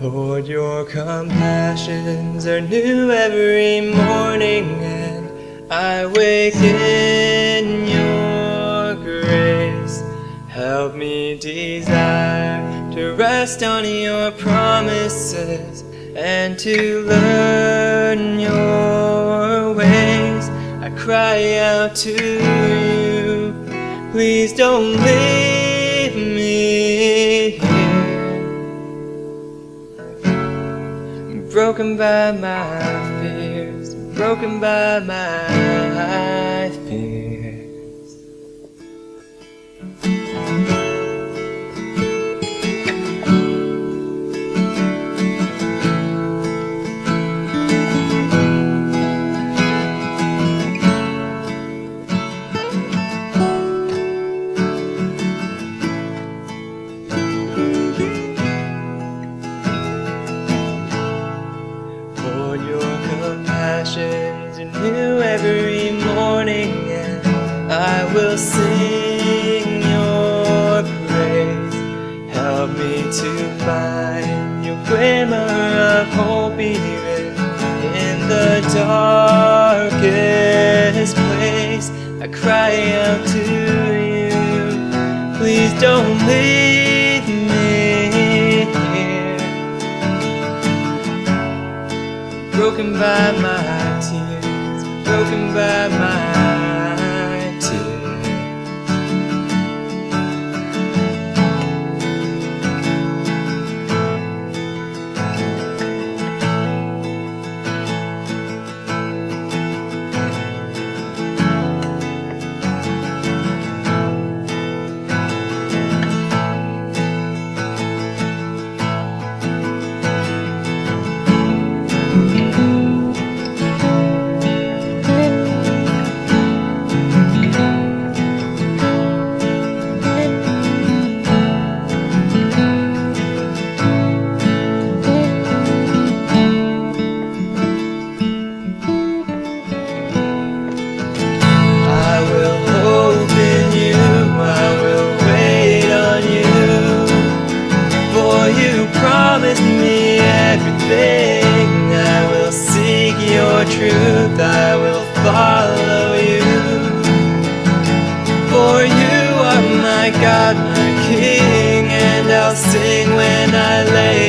Lord, your compassions are new every morning, and I wake in your grace. Help me desire to rest on your promises and to learn your ways. I cry out to you, please don't leave me broken by my fears, broken by my fears. Your compassions are new every morning, and I will sing your praise. Help me to find your glimmer of hope even in the darkest place. I cry broken by my tears, broken by my everything. I will seek your truth, I will follow you. For you are my God, my King, and I'll sing when I lay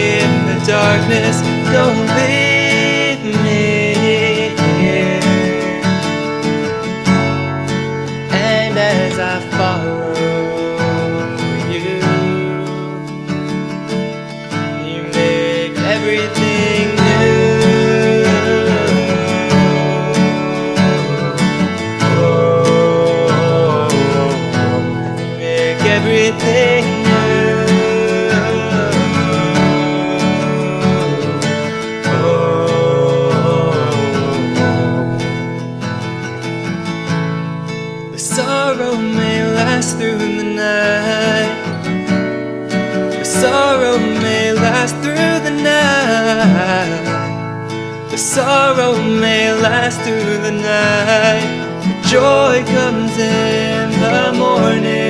sorrow may last through the night. The sorrow may last through the night. The sorrow may last through the night. Joy comes in the morning.